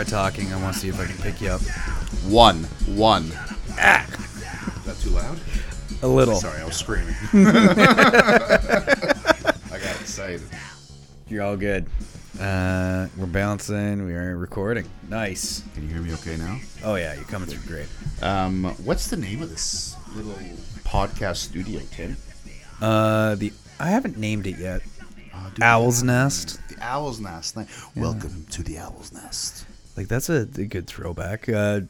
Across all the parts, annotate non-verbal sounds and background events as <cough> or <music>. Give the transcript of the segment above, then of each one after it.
recording. Try talking. I want to see if I can pick you up. One. One. Is that too loud? A little. Sorry, I was screaming. <laughs> I got excited. You're all good. Uh, we're bouncing. We are recording. Nice. Can you hear me okay now? Oh yeah, you're coming through great. Um, what's the name of this little podcast studio, Tim? Uh, the I haven't named it yet. Uh, Owl's Nest. The Owl's Nest. Welcome to the Owl's Nest. Like that's a, a good throwback. Uh,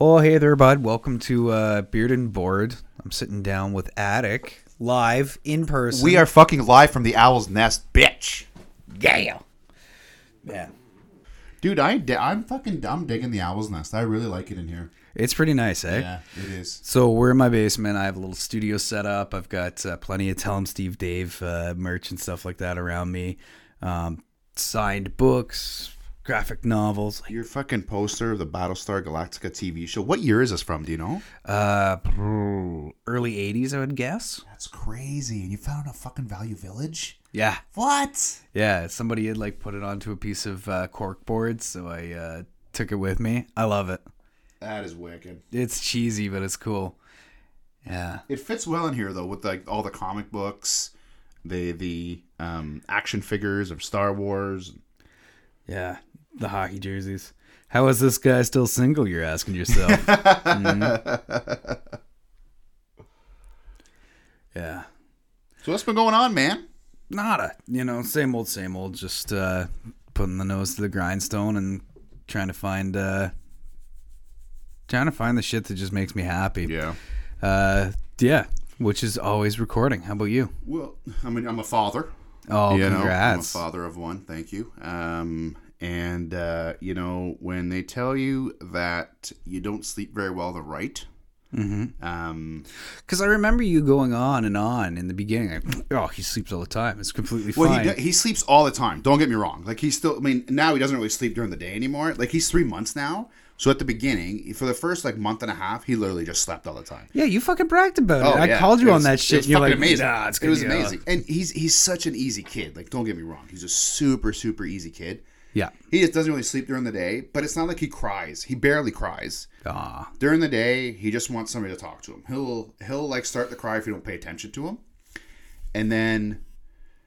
oh hey there, bud. Welcome to uh, Beard and Board. I'm sitting down with Attic live in person. We are fucking live from the Owl's Nest, bitch. yeah. Yeah. Dude, I di- I'm fucking I'm digging the Owl's Nest. I really like it in here. It's pretty nice, eh? Yeah, it is. So we're in my basement. I have a little studio set up. I've got uh, plenty of Tell 'em Steve Dave uh, merch and stuff like that around me. Um, signed books, graphic novels. Your fucking poster of the Battlestar Galactica TV show. What year is this from? Do you know? Uh, early '80s, I would guess. That's crazy. And you found a fucking Value Village? Yeah, What? yeah. Somebody had like put it onto a piece of uh, cork board, so I uh, took it with me. I love it. That is wicked. It's cheesy, but it's cool. Yeah. It fits well in here though, with like all the comic books, the the um, action figures of Star Wars. Yeah, the hockey jerseys. How is this guy still single? You're asking yourself. <laughs> Mhm. Yeah, So what's been going on, man? nada. You know, same old, same old. Just uh, putting the nose to the grindstone and trying to find, uh, trying to find the shit that just makes me happy. Yeah. Uh, yeah. Which is always recording. How about you? Well, I mean, I'm a father. Oh, you know, I'm a congrats! father of one. Thank you. Um, and uh, you know, when they tell you that you don't sleep very well the right, Mm-hmm. um, Because I remember you going on and on in the beginning. Like, <clears throat> oh, he sleeps all the time. It's completely Well, fine. he, he sleeps all the time. Don't get me wrong. Like he's still. I mean, now he doesn't really sleep during the day anymore. Like he's three months now. So at the beginning, for the first like month and a half, he literally just slept all the time. yeah, you fucking bragged about it. I Oh, yeah. called you It on was- that it shit. was and you're like, amazing. Nah, it's it was uh, amazing, and he's he's such an easy kid. Like, don't get me wrong, he's a super super easy kid. Yeah. He just doesn't really sleep during the day, but it's not like he cries. He barely cries Ah. during the day. He just wants somebody to talk to him. He'll he'll like start to cry if you don't pay attention to him, and then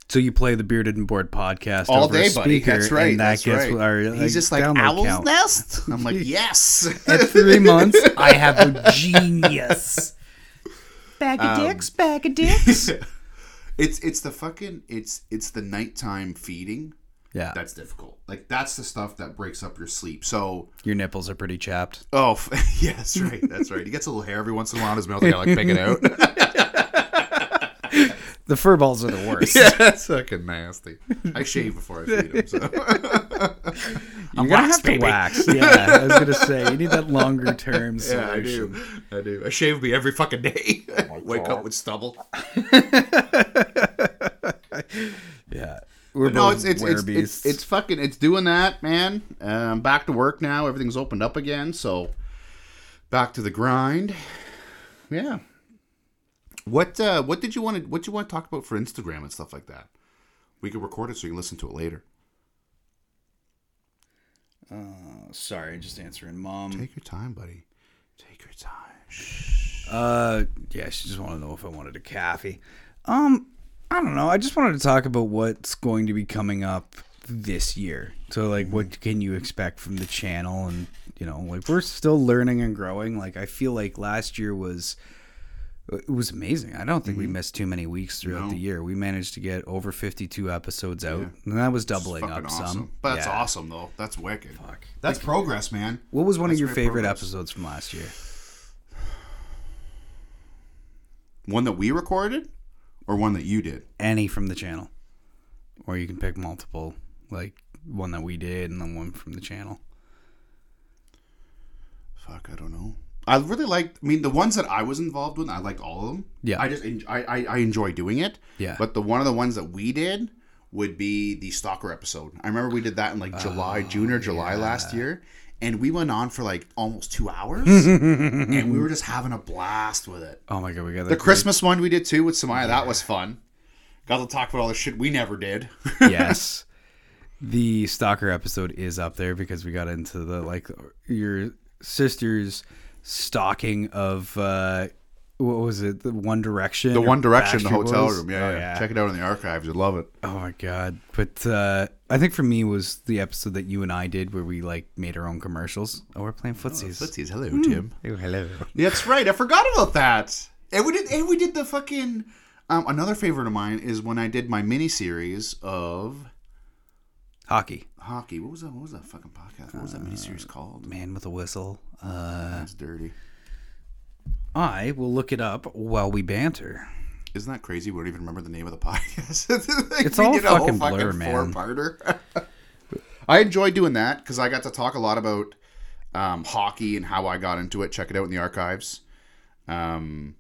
So you play the Bearded and Bored podcast all over a day, buddy. That's right. and that that's gets right. our He's just like download owl's count. nest. I'm like, <laughs> yes. At three months, I have a <laughs> genius. Bag of Um, dicks, bag of dicks. <laughs> it's it's the fucking it's it's the nighttime feeding yeah, that's difficult. Like that's the stuff that breaks up your sleep. So your nipples are pretty chapped. oh f- <laughs> yeah, right. That's right. He gets a little hair every once in a while in his mouth. I gotta like pick it out. <laughs> The fur balls are the worst. yeah, that's fucking nasty. I shave before I feed him. So <laughs> You're gonna wax, have to baby. wax. Yeah, I was gonna say you need that longer term solution. yeah, I do. I do. I shave me every fucking day. Oh Wake up with stubble. Yeah, we're no, both it's it's it's, werebeasts. it's it's fucking it's doing that, man. Um, back to work now. Everything's opened up again, so back to the grind. Yeah. What uh what did you want to what you want to talk about for Instagram and stuff like that? We could record it so you can listen to it later. Uh, Sorry, just answering mom. Take your time, buddy. Take your time. Uh, yeah, she just wanted to know if I wanted a coffee. Um, I don't know. I just wanted to talk about what's going to be coming up this year. So, like, what can you expect from the channel? And you know, like, we're still learning and growing. Like, I feel like last year was it was amazing. I don't think we missed too many weeks throughout Mm-hmm. No. the year. We managed to get over fifty-two episodes out, and that was doubling up awesome. some. But that's Yeah. awesome though. That's wicked. Fuck. That's progress, man. What was one That's of your favorite progress. episodes from last year? One that we recorded or one that you did? any from the channel, or you can pick multiple, like one that we did and then one from the channel. Fuck, I don't know. I really liked. I mean, the ones that I was involved with, I liked all of them. Yeah. I just I, I I enjoy doing it. Yeah. But the one of the ones that we did would be the stalker episode. I remember we did that in like July, Oh, June or July last year, and we went on for like almost two hours, <laughs> and we were just having a blast with it. Oh my god, we got The that Christmas one we did too with Samaya. That was fun. Got to talk about all the shit we never did. <laughs> yes. the stalker episode is up there because we got into the like your sister's stalking of uh what was it? The One Direction. The One Direction, the hotel Boys? room. Yeah, Oh, yeah, Check it out in the archives. You'd love it. Oh my god! But uh, I think for me was the episode that you and I did where we like made our own commercials. Oh, we're playing footsies. Footsies. Hello, Tim. Oh, hello. Yeah, that's right. I forgot about that. And we did. And we did the fucking. Um, another favorite of mine is when I did my mini series of Hockey. hockey. What was that? What was that fucking podcast? What was that mini series called? Man with a whistle. Uh, That's dirty. I will look it up while we banter. Isn't that crazy? We don't even remember the name of the <laughs> podcast. <laughs> Like, It's all a fucking blur, man. Four-parter. <laughs> I enjoy doing that because I got to talk a lot about um, hockey and how I got into it. Check it out in the archives. Um,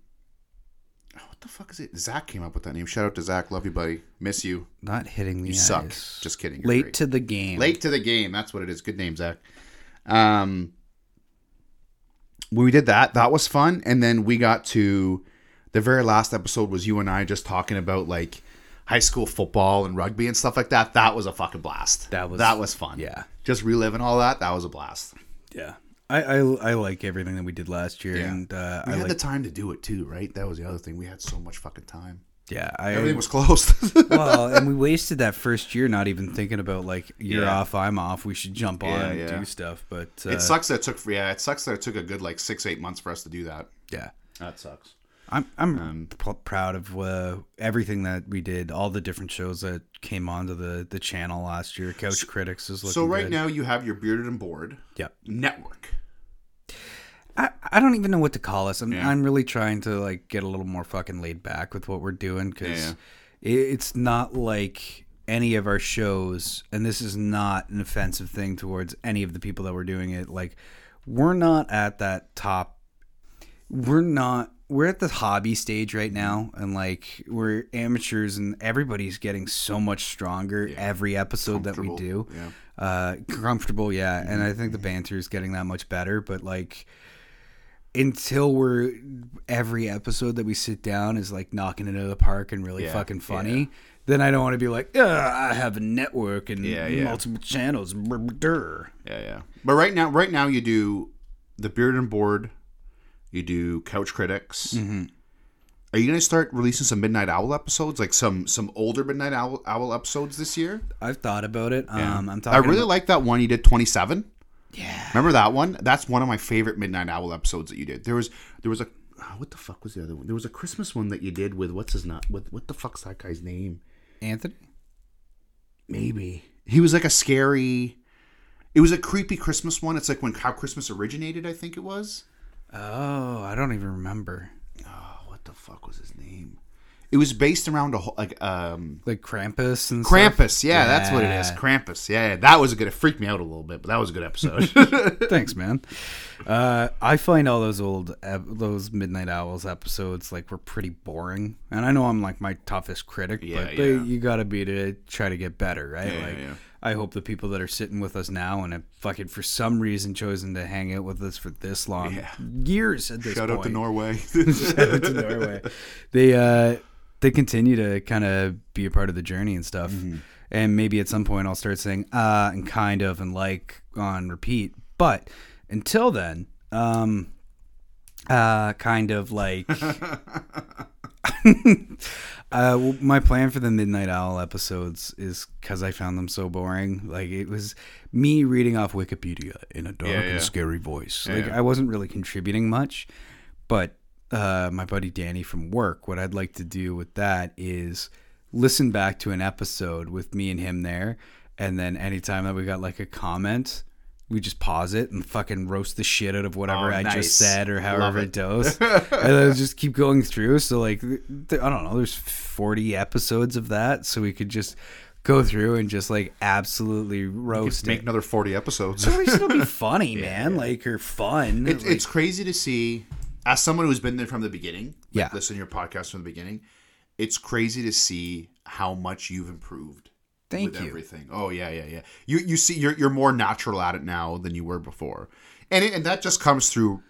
oh, what the fuck is it? Zach came up with that name. Shout out to Zach. Love you, buddy. Miss you. Not hitting the You eyes. suck. Just kidding. Late great. to the game. Late to the game. That's what it is. Good name, Zach. Um, we did that, that was fun. And then we got to the very last episode was you and I just talking about like high school football and rugby and stuff like that. That was a fucking blast. That was- that was fun. yeah. just reliving all that. That was a blast. Yeah. I, I I like everything that we did last year, Yeah. and uh, We I had the time to do it too, right? That was the other thing. We had so much fucking time. Yeah. I Everything was closed. <laughs> well, and we wasted that first year not even thinking about like you're Yeah. off, I'm off. We should jump on Yeah, and yeah. do stuff. But uh, it sucks that it took. Yeah, it sucks that it took a good like six, eight months for us to do that. yeah. That sucks. I'm I'm Um, p- proud of uh, everything that we did, all the different shows that came onto the the channel last year. Couch Critics is looking So right good. now you have your bearded and bored yeah. network. I, I don't even know what to call us. I'm Yeah. I'm really trying to like get a little more fucking laid back with what we're doing because Yeah, it's not like any of our shows, and this is not an offensive thing towards any of the people that were doing it. Like we're not at that top. We're not. We're at the hobby stage right mm-hmm. now, and like we're amateurs, and everybody's getting so much stronger every episode that we do yeah. uh comfortable yeah and mm-hmm. i think the mm-hmm. banter is getting that much better but like until we're every episode that we sit down is like knocking it out of the park and really Yeah, fucking funny then i don't want to be like i have a network and Yeah, yeah. multiple channels brr, brr, brr." Yeah, yeah. But right now, right now you do the beard and board. You do couch critics. Mm-hmm. Are you gonna start releasing some Midnight Owl episodes, like some some older Midnight Owl, Owl episodes this year? i've thought about it um i'm talking. I really about- like that one you did twenty seven. Yeah Remember that one? That's one of my favorite Midnight Owl episodes that you did. There was there was a oh, what the fuck was the other one? There was a Christmas one that you did with what's his not What what the fuck's that guy's name? anthony Maybe he was like a scary. It was a creepy Christmas one. It's like when how Christmas originated. I think it was. oh i don't even remember Oh, what the fuck was his name? It was based around a whole like um like krampus and Krampus. stuff? Yeah, that's what it is. Yeah. Krampus. Yeah, yeah, that was a good. It freaked me out a little bit, but that was a good episode. <laughs> <laughs> Thanks, man. Uh, I find all those old, those Midnight Owls episodes like were pretty boring, and I know I'm like my toughest critic, Yeah, but they, you got to be to try to get better, right? Yeah, like, yeah. I hope the people that are sitting with us now and have fucking for some reason chosen to hang out with us for this long, Yeah. years at this Shout point. out to Norway. <laughs> Shout out to Norway. They uh they continue to kind of be a part of the journey and stuff. Mm-hmm. And maybe at some point I'll start saying uh and kind of and like on repeat. But until then, um uh kind of like <laughs> uh well, my plan for the midnight owl episodes is cuz I found them so boring. Like it was me reading off Wikipedia in a dark Yeah, yeah. and scary voice. like yeah. I wasn't really contributing much. But uh, my buddy Danny from work, what I'd like to do with that is listen back to an episode with me and him there, and then anytime that we got like a comment, we just pause it and fucking roast the shit out of whatever Oh, I nice. just said or however it. it goes, <laughs> and then just keep going through. So like, I don't know, there's 40 episodes of that, so we could just go through and just like absolutely roast Make it. another forty episodes. so it'll be <laughs> funny, man. Like or fun. It's, Like, it's crazy to see, as someone who's been there from the beginning, like, Yeah. listen to your podcast from the beginning, it's crazy to see how much you've improved. Thank with you. everything. Oh yeah, yeah, yeah. You you see, you're you're more natural at it now than you were before, and it, and that just comes through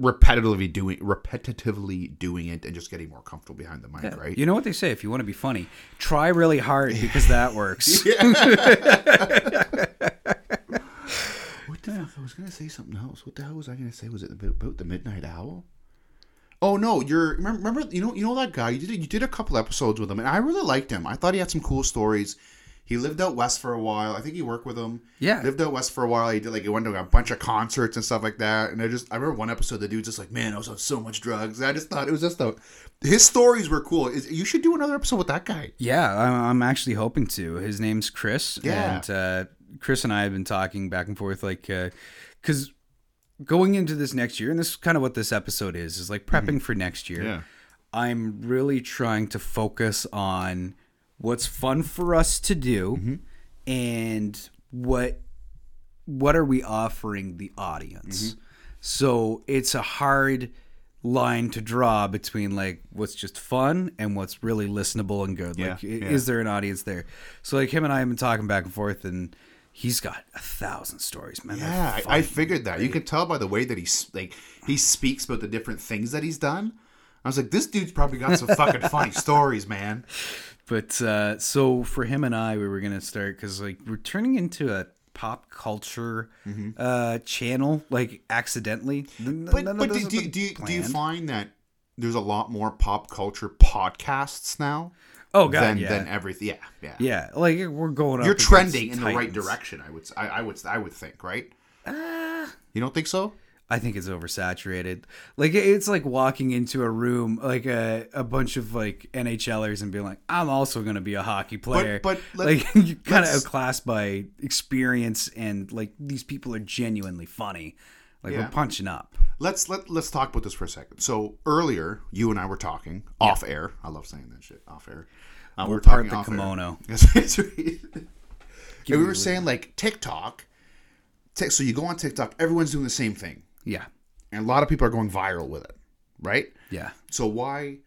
repetitively doing repetitively doing it and just getting more comfortable behind the mic, right? You know what they say? If you want to be funny, try really hard because that works. <laughs> <laughs> What the fuck? I was gonna say something else. What the hell was I gonna say? Was it about the Midnight Owl? Oh no, you're remember, remember you know you know that guy you did you did a couple episodes with him and I really liked him. I thought he had some cool stories. He lived out west for a while. I think he worked with him. Yeah. lived out west for a while. He did like he went to a bunch of concerts and stuff like that. And I just I remember one episode the dude's just like, man, I was on so much drugs. I just thought it was just a his stories were cool. Is you should do another episode with that guy. Yeah, I'm, I'm actually hoping to. His name's Chris. Yeah. And uh, Chris and I have been talking back and forth, like, because going into this next year, and this is kind of what this episode is, is like prepping mm-hmm. for next year. Yeah. I'm really trying to focus on what's fun for us to do mm-hmm. and what what are we offering the audience. Mm-hmm. So it's a hard line to draw between like what's just fun and what's really listenable and good. Like, Yeah, i- yeah. is there an audience there? So like him and I have been talking back and forth, and he's got a thousand stories, man. Yeah, I, I figured that. You could tell by the way that he's like he speaks about the different things that he's done. I was like, this dude's probably got some fucking <laughs> funny stories, man. But uh, so for him and I, we were gonna start because like we're turning into a pop culture uh, channel, like accidentally. But none but do, do, do, you- do you find that there's a lot more pop culture podcasts now Oh god, than yeah, than everything? Yeah, yeah. yeah. Like we're going. Up. You're trending in the right direction. I would I would I would think right. Uh, You don't think so? I think it's oversaturated. Like it's like walking into a room, like a, a bunch of like NHLers, and being like, "I'm also going to be a hockey player." but let- like <laughs> you kind of outclassed by experience, and like these people are genuinely funny. Like Yeah. we're punching up. Let's let let's talk about this for a second. So earlier, you and I were talking off air. I love saying that shit off air. Uh, we We'll were part the kimono. That's <laughs> that's right. and we were saying like TikTok. Tik- So you go on TikTok, everyone's doing the same thing, Yeah, and a lot of people are going viral with it, right? yeah. So why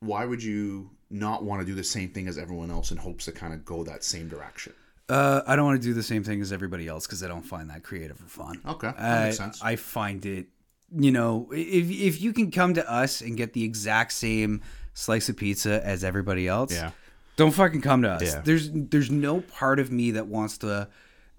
why would you not want to do the same thing as everyone else in hopes to kind of go that same direction? Uh, I don't want to do the same thing as everybody else because I don't find that creative or fun. Okay, that I, makes sense. I find it, you know, if if you can come to us and get the exact same slice of pizza as everybody else, Yeah. don't fucking come to us. Yeah. There's there's no part of me that wants to.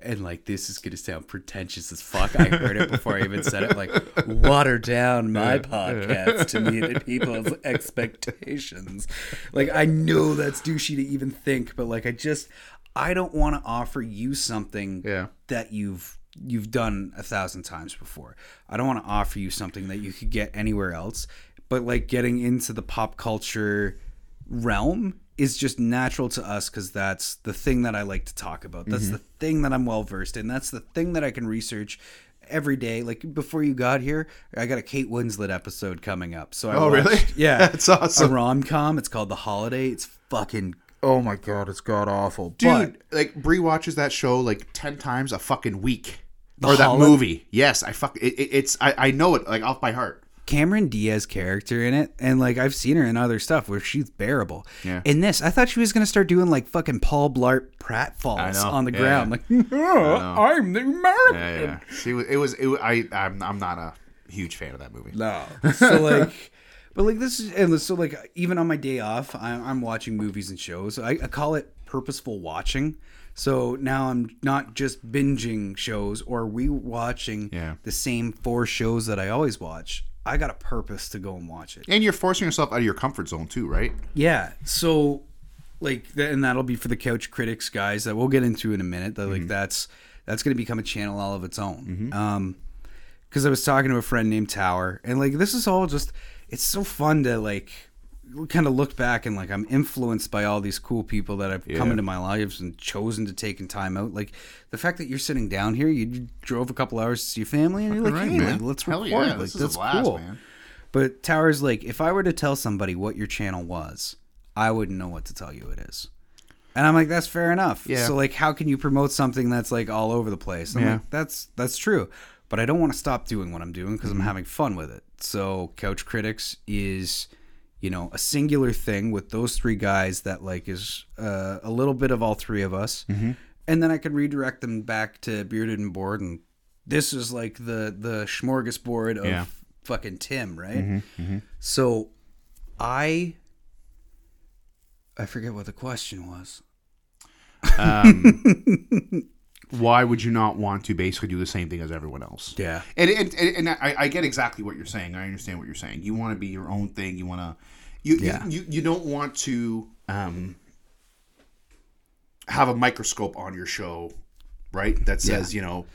And like this is gonna sound pretentious as fuck. I heard it before I even said it. Like water down my podcast to meet <laughs> people's expectations. Like I know that's douchey to even think, but like I just I don't want to offer you something Yeah. that you've you've done a thousand times before. I don't want to offer you something that you could get anywhere else. But like getting into the pop culture realm is just natural to us because that's the thing that I like to talk about. That's Mm-hmm. the thing that I'm well versed in. That's the thing that I can research every day. Like before you got here, I got a Kate Winslet episode coming up. So I Oh, really? Yeah, <laughs> That's awesome. A rom com. It's called The Holiday. It's fucking. Oh my god, it's god awful, Dude, like Brie watches that show like ten times a fucking week. Or that Holi- movie. Yes, I fuck it, it, it's I, I know it like off by heart. Cameron Diaz character in it, and like I've seen her in other stuff where she's bearable. Yeah. In this, I thought she was gonna start doing like fucking Paul Blart pratfalls on the Yeah. ground, like <laughs> "Oh, I'm the American. Yeah, yeah. She was. It was. It, wa- I. I'm. I'm not a huge fan of that movie. No. So like, <laughs> but like this is and so like even on my day off, I'm, I'm watching movies and shows. I, I call it purposeful watching. So now I'm not just binging shows or rewatching Yeah. the same four shows that I always watch. I got a purpose to go and watch it. And you're forcing yourself out of your comfort zone too, right? Yeah. So like and that'll be for the couch critics guys that we'll get into in a minute. That like that's that's going to become a channel all of its own. Um cuz I was talking to a friend named Tower and like this is all just it's so fun to like kind of look back and like I'm influenced by all these cool people that have come into my lives and chosen to take time out. Like the fact that you're sitting down here, you drove a couple hours to see your family, and you're like, Right, "Hey, man. like, let's Hell record." yeah, like this is a that's blast, cool. man. But Tower's like, if I were to tell somebody what your channel was, I wouldn't know what to tell you it is. And I'm like, that's fair enough. Yeah. So like, how can you promote something that's like all over the place? I'm Yeah. like, that's that's true. But I don't want to stop doing what I'm doing because Mm-hmm. I'm having fun with it. So Couch Critics is, you know, a singular thing with those three guys that like is uh, a little bit of all three of us, Mm-hmm. and then I can redirect them back to Bearded and Bored, and this is like the the smorgasbord of Yeah. fucking Tim, right? So I I forget what the question was. <laughs> Why would you not want to basically do the same thing as everyone else? Yeah. And and, and, I, I get exactly what you're saying. I understand what you're saying. You want to be your own thing. You want to you, Yeah. you you you don't want to um have a microscope on your show, right? That says, you know,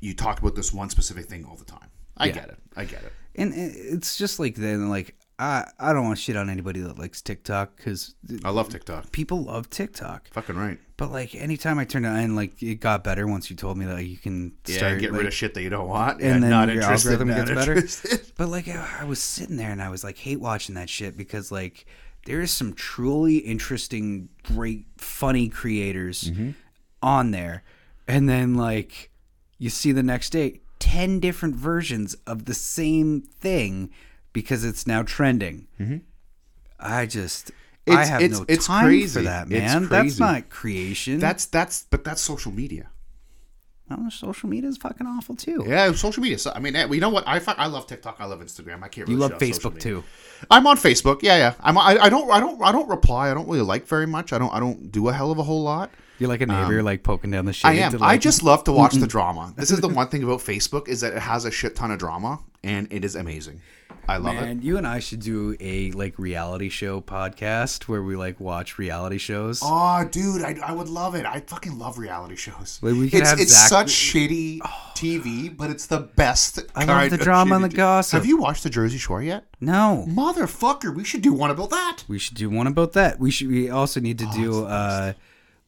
you talk about this one specific thing all the time. I Yeah. get it. I get it. And it's just like then like I I don't want to shit on anybody that likes TikTok cuz I love TikTok. people love TikTok. Fucking right. But like anytime I turned it on, like it got better once you told me that you can Yeah, start get like, rid of shit that you don't want. and then not your interested, algorithm not gets better. <laughs> But like I I was sitting there and I was like hate watching that shit because like there is some truly interesting, great, funny creators Mm-hmm. on there, and then like you see the next day ten different versions of the same thing because it's now trending. I just. I. It's- have it's- no it's time crazy. for that, man. That's not creation. That's that's but that's social media. Oh, social media is fucking awful too. Yeah, social media. So, I mean, eh, you know what? I fi- I love TikTok. I love Instagram. I can't. Really You love shut off social Facebook too. I'm on Facebook. Yeah, yeah. I'm. I, I don't. I don't. I don't reply. I don't really like very much. I don't. I don't do a hell of a whole lot. You're like a neighbor, like poking down the. Um, I am. to, I just love to watch the drama. This is the <laughs> one thing about Facebook is that it has a shit ton of drama, and it is amazing. I love it. Man, you and I should do a like reality show podcast where we like watch reality shows. Oh, dude, I, I would love it. I fucking love reality shows. Like, we could it's have it's Zach- such shitty <sighs> TV, but it's the best. I love the drama and the gossip. Have you watched the Jersey Shore yet? No, Motherfucker, we should do one about that. we should do one about that. We should. We also need to do uh,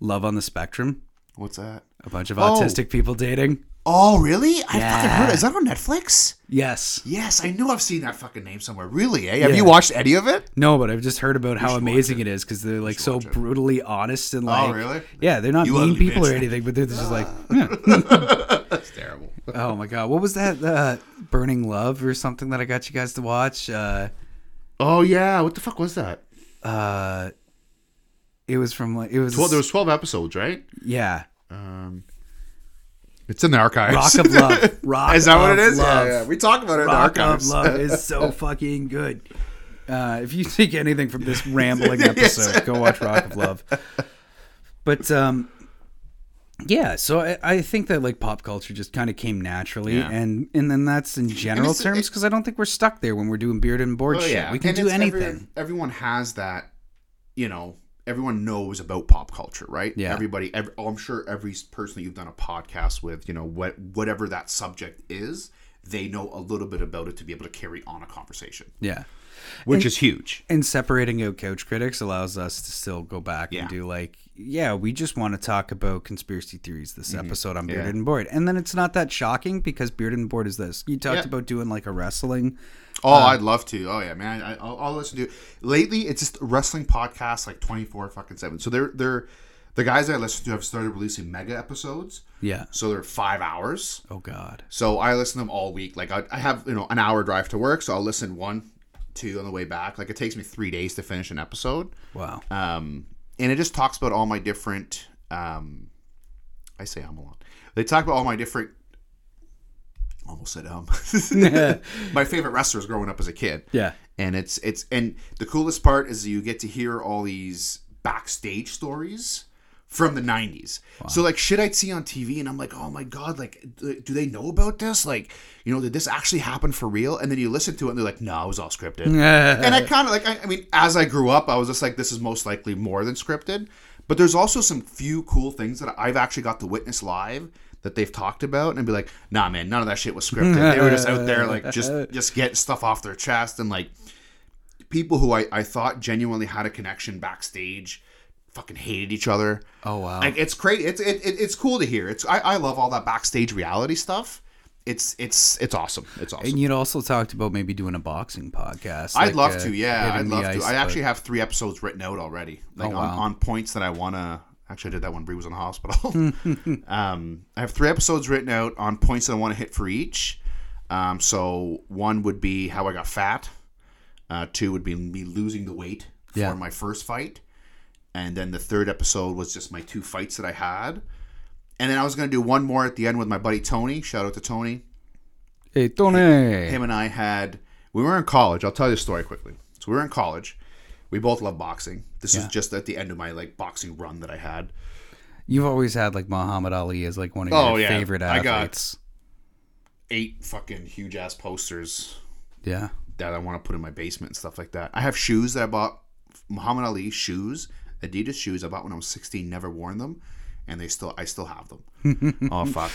Love on the Spectrum. What's that? A bunch of Oh. autistic people dating. Oh, really? I fucking heard. Is that on Netflix? Yes. Yes, I know I've seen that fucking name somewhere. Really? Eh? Have Yeah. you watched any of it? No, but I've just heard about how amazing it is because they're like so it. brutally honest and like. Oh, really? Yeah, they're not You mean people or anything, but they're just <laughs> like. yeah. That's terrible. Oh my god, what was that? Uh, Burning Love or something that I got you guys to watch? Uh, Oh yeah, what the fuck was that? uh, it was from like it was Well, there was twelve episodes, right? yeah. Um, It's in the archives. Rock of Love. <laughs> Rock is that what it is? Love. Yeah, yeah. We talk about it in the Rock of. Love is <laughs> so fucking good. Uh, if you take anything from this rambling <laughs> episode, go watch Rock of Love. But um, yeah, so I, I think that like pop culture just kind of came naturally, Yeah. and and then that's in general terms because I don't think we're stuck there when we're doing beard and board Oh, shit. yeah. We can And do anything. every- everyone has that, you know. Everyone knows about pop culture, right? Yeah. Everybody, every, oh, I'm sure every person that you've done a podcast with, you know, what whatever that subject is, they know a little bit about it to be able to carry on a conversation, yeah. which is huge. And separating out couch critics allows us to still go back Yeah. and do like, yeah, we just want to talk about conspiracy theories this episode on Bearded Mm-hmm. Yeah. and Bored. And then it's not that shocking because Bearded and Bored is this. You talked Yeah. about doing like a wrestling. Oh, I'd love to. Oh yeah, man. I, I'll, I'll listen to. it. Lately, it's just wrestling podcasts like twenty four fucking seven. So they're they're the guys I listen to have started releasing mega episodes. Yeah. So they're five hours. Oh God. So I listen to them all week. Like I, I have you know an hour drive to work, so I'll listen one, two on the way back. Like it takes me three days to finish an episode. Wow. Um, and it just talks about all my different. Um, I say I'm a lot. They talk about all my different. Almost said um. <laughs> <laughs> my favorite wrestlers growing up as a kid Yeah. and it's it's and the coolest part is you get to hear all these backstage stories from the 90s so like shit i'd see on tv and i'm like oh my god like do they know about this? Like you know did this actually happen for real? And then you listen to it and they're like no it was all scripted. <laughs> And i kind of like I, I mean as i grew up i was just like this is most likely more than scripted. But there's also some few cool things that i've actually got to witness live that they've talked about and be like nah man none of that shit was scripted. They were just out there like just <laughs> just getting stuff off their chest and like people who I, I thought genuinely had a connection backstage fucking hated each other. Oh wow. Like it's crazy. It's it, it, it's cool to hear. It's I, I love all that backstage reality stuff. It's it's it's awesome. It's awesome. and you'd also talked about maybe doing a boxing podcast. I'd like, love uh, to. Yeah, I'd love ice, to. I but- actually have three episodes written out already. Like Oh, on, wow. on points that I want to. Actually, I did that when Brie was in the hospital. <laughs> um, I have three episodes written out on points that I want to hit for each. Um, so one would be how I got fat. Uh, two would be me losing the weight for my first fight, and then the third episode was just my two fights that I had. And then I was gonna do one more at the end with my buddy Tony. Shout out to Tony. Hey, Tony. him and I had we were in college. I'll tell you a story quickly. So we were in college. We both love boxing. This Yeah. just at the end of my like boxing run that I had. You've always had like Muhammad Ali as like one of Oh, your yeah. favorite I got- Eight fucking huge ass posters Yeah. that I want to put in my basement and stuff like that. I have shoes that I bought Muhammad Ali shoes, Adidas shoes I bought when I was 16, never worn them, and they still I still have them. <laughs> oh fuck.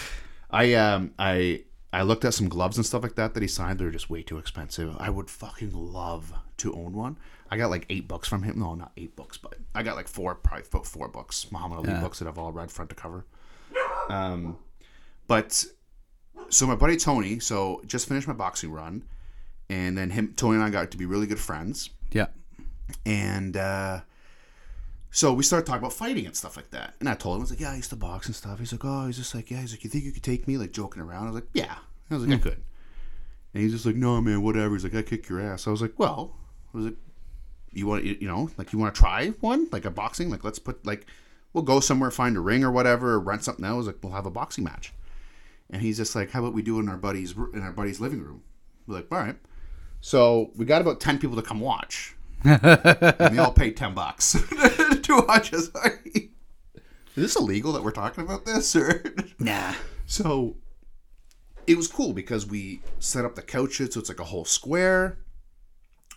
I um I I looked at some gloves and stuff like that that he signed. They're just way too expensive. I would fucking love to own one. I got like eight books from him. No, not eight books, but I got like four, probably about four books, Muhammad Ali books that I've all read front to cover. Um, but so my buddy Tony, so just finished my boxing run, and then him, Tony and I got to be really good friends, Yeah. and uh, so we started talking about fighting and stuff like that. And I told him, I was like, yeah, I used to box and stuff. He's like, oh, he's just like, yeah, he's like, you think you could take me, like joking around? I was like, yeah. I was like, I hmm. could. And he's just like, no, man, whatever. He's like, I kick your ass. I was like, well, I was like, you want, you know, like you want to try one, like a boxing, like let's put like, we'll go somewhere, find a ring or whatever, or rent something out. I was like, we'll have a boxing match. And he's just like, how about we do it in our buddy's in our buddy's living room? We're like, all right. So we got about ten people to come watch, <laughs> and they all paid ten bucks <laughs> <laughs> to watch us. Is this illegal that we're talking about this, or Nah. so? It was cool because we set up the couches, so it's like a whole square.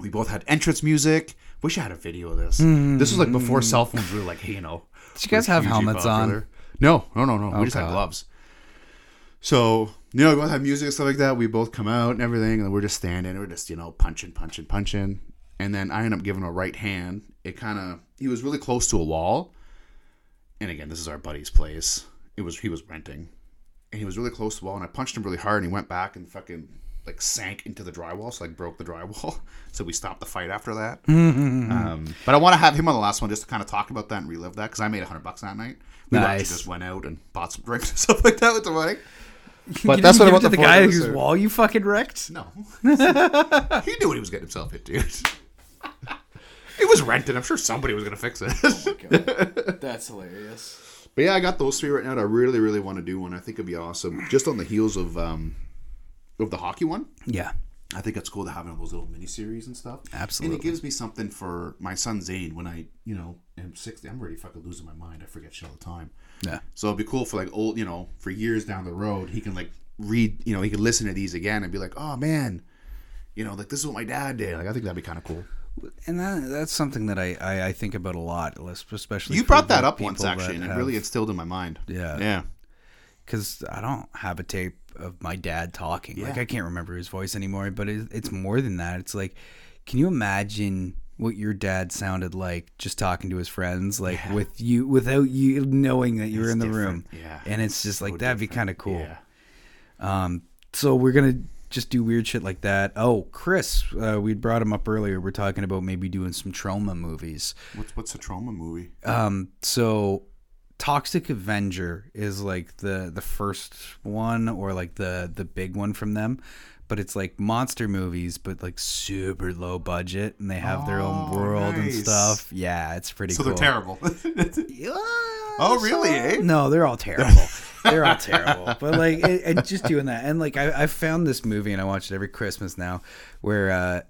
We both had entrance music. Wish I had a video of this. This was like before mm. cell phones were like, hey, you know. Did you guys have helmets on? No, no, no, no. We just had gloves. So, you know, we both have music and stuff like that. We both come out and everything, and we're just standing. We're just, you know, punching, punching, punching. And then I end up giving a right hand. It kind of, he was really close to a wall. And again, this is our buddy's place. It was, he was renting. And he was really close to the wall. And I punched him really hard, and he went back and fucking, like, sank into the drywall. So, like, broke the drywall. <laughs> So we stopped the fight after that. <laughs> um, but I want to have him on the last one just to kind of talk about that and relive that because I made a hundred bucks that night. We actually Nice. just went out and bought some drinks <laughs> and stuff like that with the money. But that's what I want to the the guy whose wall you fucking wrecked. No, he knew what he was getting himself into. It was rented. I'm sure somebody was gonna fix it. <laughs> That's hilarious. but yeah, I got those three right now. and I really, really want to do one. I think it'd be awesome. Just on the heels of um of the hockey one. Yeah. I think it's cool to have one of those little mini series and stuff. Absolutely. And it gives me something for my son Zane when I, you know, am 60. I'm already fucking losing my mind. I forget shit all the time. Yeah. So it'd be cool for like old, you know, for years down the road, he can like read, you know, he can listen to these again and be like, oh man, you know, like this is what my dad did. Like I think that'd be kind of cool. And that, that's something that I, I, I think about a lot, especially You brought that up once actually, and it have- really instilled in my mind. Yeah. Yeah. because I don't have a tape of my dad talking. Like Yeah. I can't remember his voice anymore. But it, it's more than that. It's like, can you imagine what your dad sounded like just talking to his friends, like with you, without you knowing that you were in the room? Yeah. and it's just like that'd be kind of cool. Yeah. Um, so we're gonna just do weird shit like that. Oh, Chris, uh, we brought him up earlier. We're talking about maybe doing some Troma movies. What's what's a Troma movie? Um, so Toxic Avenger is like the the first one or like the the big one from them. But it's like monster movies, but like super low budget, and they have their own Oh, world and stuff. Yeah, it's pretty so cool. they're terrible. <laughs> Oh, really, eh? No, they're all terrible. <laughs> they're all terrible. But like, it, and just doing that, and like, I, I found this movie and I watch it every Christmas now, where uh,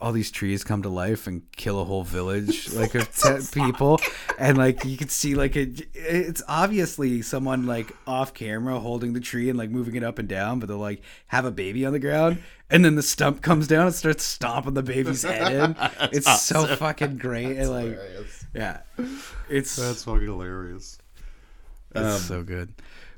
all these trees come to life and kill a whole village, <laughs> like of ten people, and like you can see like it, it's obviously someone like off camera holding the tree and like moving it up and down, but they'll like have a baby on the ground. And then the stump comes down and starts stomping the baby's head in. <laughs> It's so fucking great. and like, hilarious. yeah, it's That's fucking hilarious. it's so good.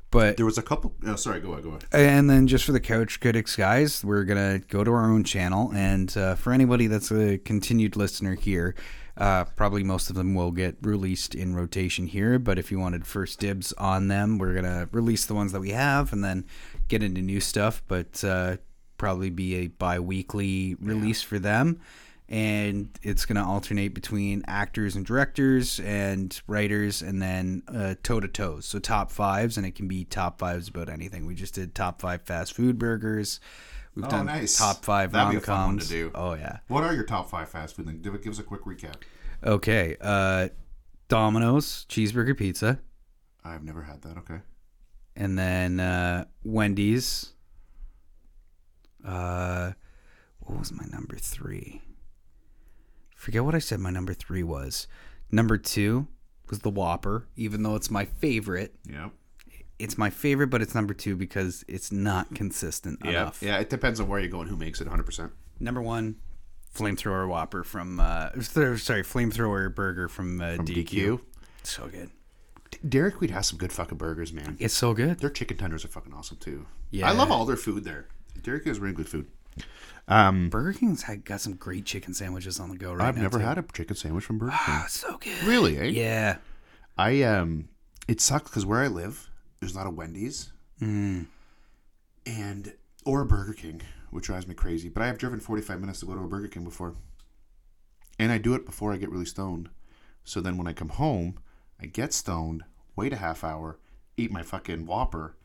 But There was a couple. Oh, sorry, go ahead, go ahead. and then just for the couch critics guys, we're gonna go to our own channel, and uh, for anybody that's a continued listener here, uh, probably most of them will get released in rotation here. But if you wanted first dibs on them, we're gonna release the ones that we have, and then get into new stuff. But uh, probably be a bi-weekly release for them and it's going to alternate between actors and directors and writers and then uh, toe to toes so top fives and it can be top fives about anything we just did top five fast food burgers we've Oh, done nice. top five That'd be a rom-coms fun one to do. oh yeah What are your top five fast food things? Give, give us a quick recap. okay uh domino's cheeseburger pizza I've never had that. Okay. and then uh wendy's Uh, what was my number three? Forget what I said. My number three was. Number two was the Whopper, even though it's my favorite. Yeah. It's my favorite, but it's number two because it's not consistent Yeah. enough. Yeah. It depends on where you go and who makes it. 100. percent Number one, flamethrower Whopper from. Uh, <laughs> sorry, flamethrower burger from, uh, DQ. DQ. So good. Dairy Queen has some good fucking burgers, man. It's so good. Their chicken tenders are fucking awesome too. Yeah. I love all their food there. Derek has really good food. Um, Burger King's had, got some great chicken sandwiches on the go right I've now. never too. had a chicken sandwich from Burger King. Ah, so good. really? Eh? Yeah. I um, it sucks because where I live, there's not a Wendy's, Mm. and or a Burger King, which drives me crazy. But I have driven 45 minutes to go to a Burger King before, and I do it before I get really stoned. So then when I come home, I get stoned, wait a half hour, eat my fucking Whopper.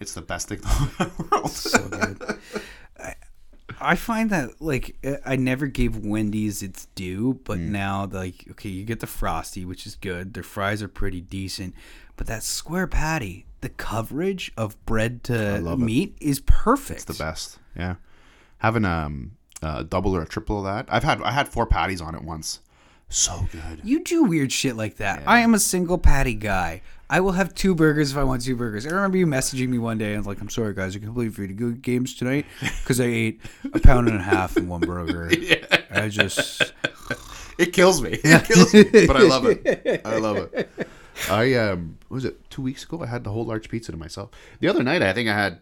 It's the best thing <laughs> in the world. so good. I, find that like I never gave Wendy's its due, but Mm. now like okay, you get the frosty, which is good. Their fries are pretty decent, but that square patty, the coverage of bread to meat is perfect. It's the best. Yeah, having um a double or a triple of that. I've had I had four patties on it once. So good. You do weird shit like that. I am a single patty guy. I will have two burgers if I want two burgers. I remember you messaging me one day and I was like, I'm sorry, guys, I completely free to go games tonight because I ate a pound and a half in one burger. <laughs> Yeah. I just. <laughs> It kills me. It kills me. But I love it. I love it. <laughs> I um what was it two weeks ago? I had the whole large pizza to myself. The other night, I think I had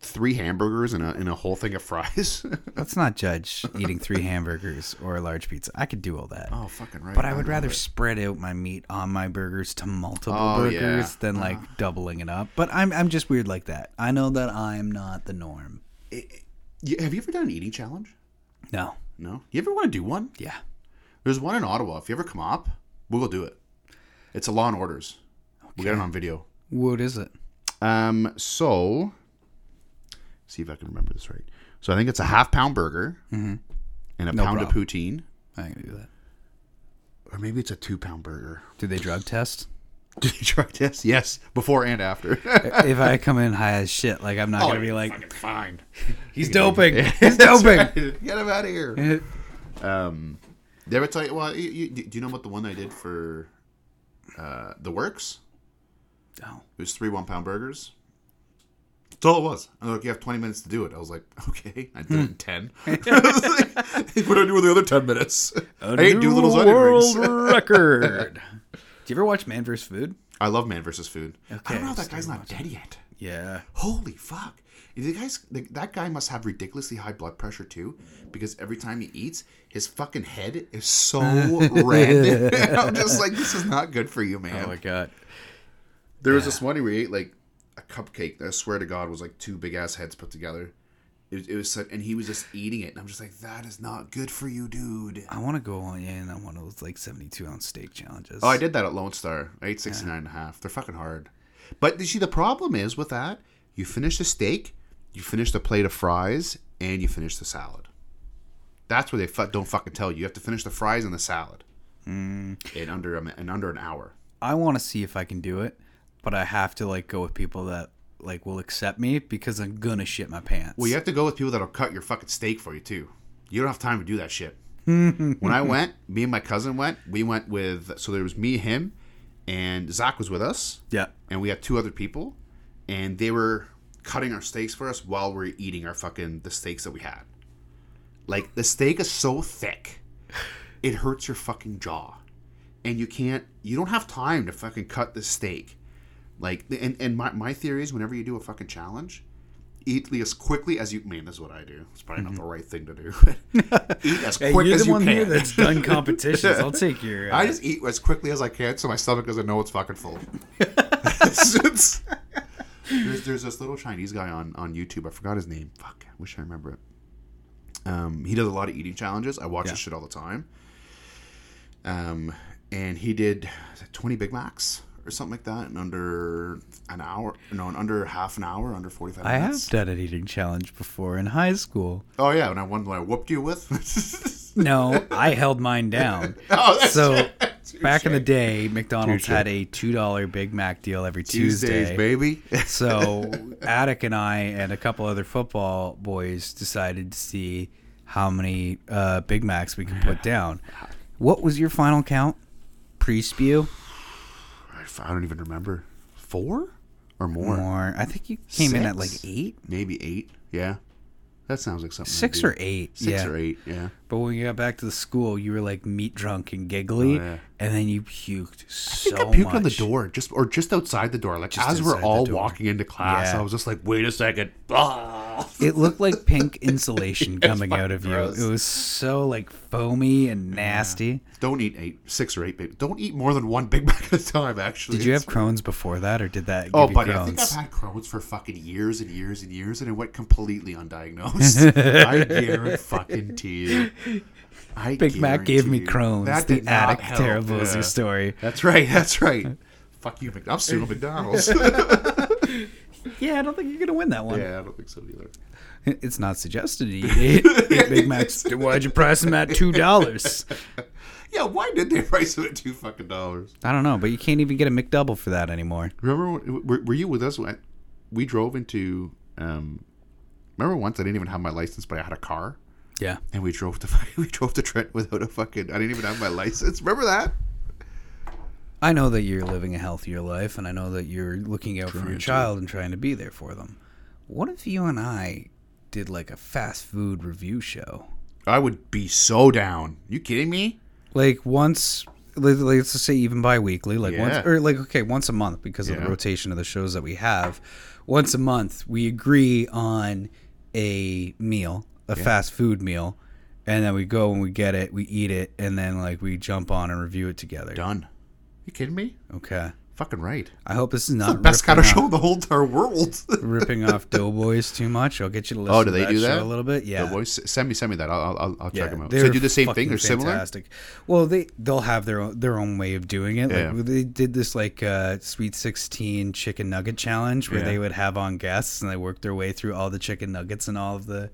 three hamburgers and a and a whole thing of fries. <laughs> Let's not judge eating three hamburgers or a large pizza. I could do all that. oh, fucking right. but I would love rather it. spread out my meat on my burgers to multiple Oh, burgers yeah. Uh-huh. than like doubling it up. But I'm I'm just weird like that. I know that I'm not the norm. You- have you ever done an eating challenge? No. No. You ever want to do one? Yeah. There's one in Ottawa. If you ever come up, we'll go do it. It's a Law and Orders. We'll get it on video. What is it? Um, so see if I can remember this right. So I think it's a half pound burger and a No pound of poutine, I can do that. or maybe it's a two pound burger. Do they drug test? <laughs> Did they drug test? Yes, before and after. if I come in high as shit, like I'm not Oh, gonna be like, fine. <laughs> he's <laughs> doping. He's doping. Get him out of here. Um, did I ever tell you? Well, you, you, do you know about the one I did for uh, the works? Oh. It was three one pound burgers. That's all it was. And like, you have 20 minutes to do it. I was like, okay. I did it in 10. Hmm. <laughs> I like, what do I do with the other 10 minutes? I ate Doolittle's onion world <laughs> record. Do you ever watch Man vs. Food? I love Man versus Food. I don't know if that guy's not dead yet. Yeah. Holy fuck. The guy's, the, that guy must have ridiculously high blood pressure too, because every time he eats, his fucking head is so <laughs> red. I'm just like, this is not good for you, man. Oh my god. There was this one where he ate like a cupcake that I swear to God was like two big ass heads put together. It, was- it was such, and he was just eating it, and I'm just like, that is not good for you, dude. I want to go on in on one of those like 72 ounce steak challenges. Oh, I did that at Lone Star. I ate 69 and a half. They're fucking hard. But you see, the problem is with that, you finish the steak, you finish the plate of fries, and you finish the salad. That's where they fu- don't fucking tell you. You have to finish the fries and the salad mm. in under a, in under an hour. I want to see if I can do it, but I have to like go with people that like will accept me because I'm gonna shit my pants. Well, you have to go with people that'll cut your fucking steak for you too. You don't have time to do that shit. <laughs> when I went, me and my cousin went. We went with so there was me, him, and Zach was with us, yeah. and we had two other people, and they were cutting our steaks for us while we are eating our fucking the steaks that we had. Like the steak is so thick, it hurts your fucking jaw, and you can't. You don't have time to fucking cut the steak. Like, and and my my theory is whenever you do a fucking challenge, eat as quickly as you. Man, this is what I do. It's probably not the right thing to do. <laughs> Eat as Hey, quick you're as the you one can. here that's done <laughs> competitions. I'll take your. Uh, I just eat as quickly as I can so my stomach doesn't know it's fucking full. It's- <laughs> it's- there's, there's this little Chinese guy on, on YouTube. I forgot his name. Fuck, I wish I remember it. Um, he does a lot of eating challenges. I watch Yeah. his shit all the time. Um, and he did 20 Big Macs or something like that in under an hour. No, in under half an hour, under 45 I have minutes. done an eating challenge before in high school. Oh yeah, and I one when I whooped you with. <laughs> No, I held mine down. <laughs> oh, that's So <laughs> back in the day, McDonald's Touche. had a two dollar Big Mac deal every Tuesdays, Tuesday. baby. So Attic and I and a couple other football boys decided to see how many uh, Big Macs we could put down. What was your final count? Pre-spew? I don't even remember. Four or more? More. I think you came in at like eight, Maybe eight. Yeah, that sounds like something. six or eight. Six yeah. or eight. Yeah. But when you got back to the school, you were like meat drunk and giggly, Oh, yeah. And then you puked I think I puked much. on the door, just or just outside the door. Like Just as we're all walking into class, Yeah. I was just like, "Wait a second. Ah. It looked like pink <laughs> insulation coming out of you. gross. It was so like foamy and nasty. Don't eat eight, six or eight. Baby. Don't eat more than one Big Mac at a time. Actually, Did you have It's- Crohn's before that, or did that? Give Oh, you buddy, I think I've had Crohn's for fucking years and years and years, and it went completely undiagnosed. <laughs> I guarantee fucking to you. I Big Mac gave me you. Crohn's. That the did not attic help. Terrible Yeah. story. That's right. That's right. Fuck you, Mc- I'm suing McDonald's. <laughs> Yeah, I don't think you're gonna win that one. yeah, I don't think so either. It's not suggested to eat Big Macs. <laughs> Why'd you price them at two dollars? <laughs> Yeah, why did they price it at two fucking dollars? I don't know, but you can't even get a McDouble for that anymore. Remember, when, were, were you with us when we drove into? Um, remember once I didn't even have my license, but I had a car, Yeah. and we drove to <laughs> we drove to Trent without a fucking. I didn't even have my license. Remember that? I know that you're living a healthier life, and I know that you're looking out for your child and trying to be there for them. What if you and I did like a fast food review show? I would be so down. You kidding me? Like once, let- let's just say even bi-weekly, like Yeah. once, or like okay, once a month because of the rotation of the shows that we have. Once a month, we agree on a meal, a fast food meal, and then we go and we get it, we eat it, and then like we jump on and review it together. Done. You kidding me? Okay. Fucking right. I hope this is not the Best kind of show in the whole entire world. <laughs> ripping off Doughboys too much. I'll get you to listen Oh, do they that do that? a little bit. Yeah. Voice, send me, send me that. I'll, I'll, I'll check them out. So they're do the same thing fucking or similar? fantastic. Well, they they'll have their own, their own way of doing it. Yeah. Like they did this like uh, Sweet Sixteen chicken nugget challenge where Yeah. they would have on guests and they worked their way through all the chicken nuggets and all of the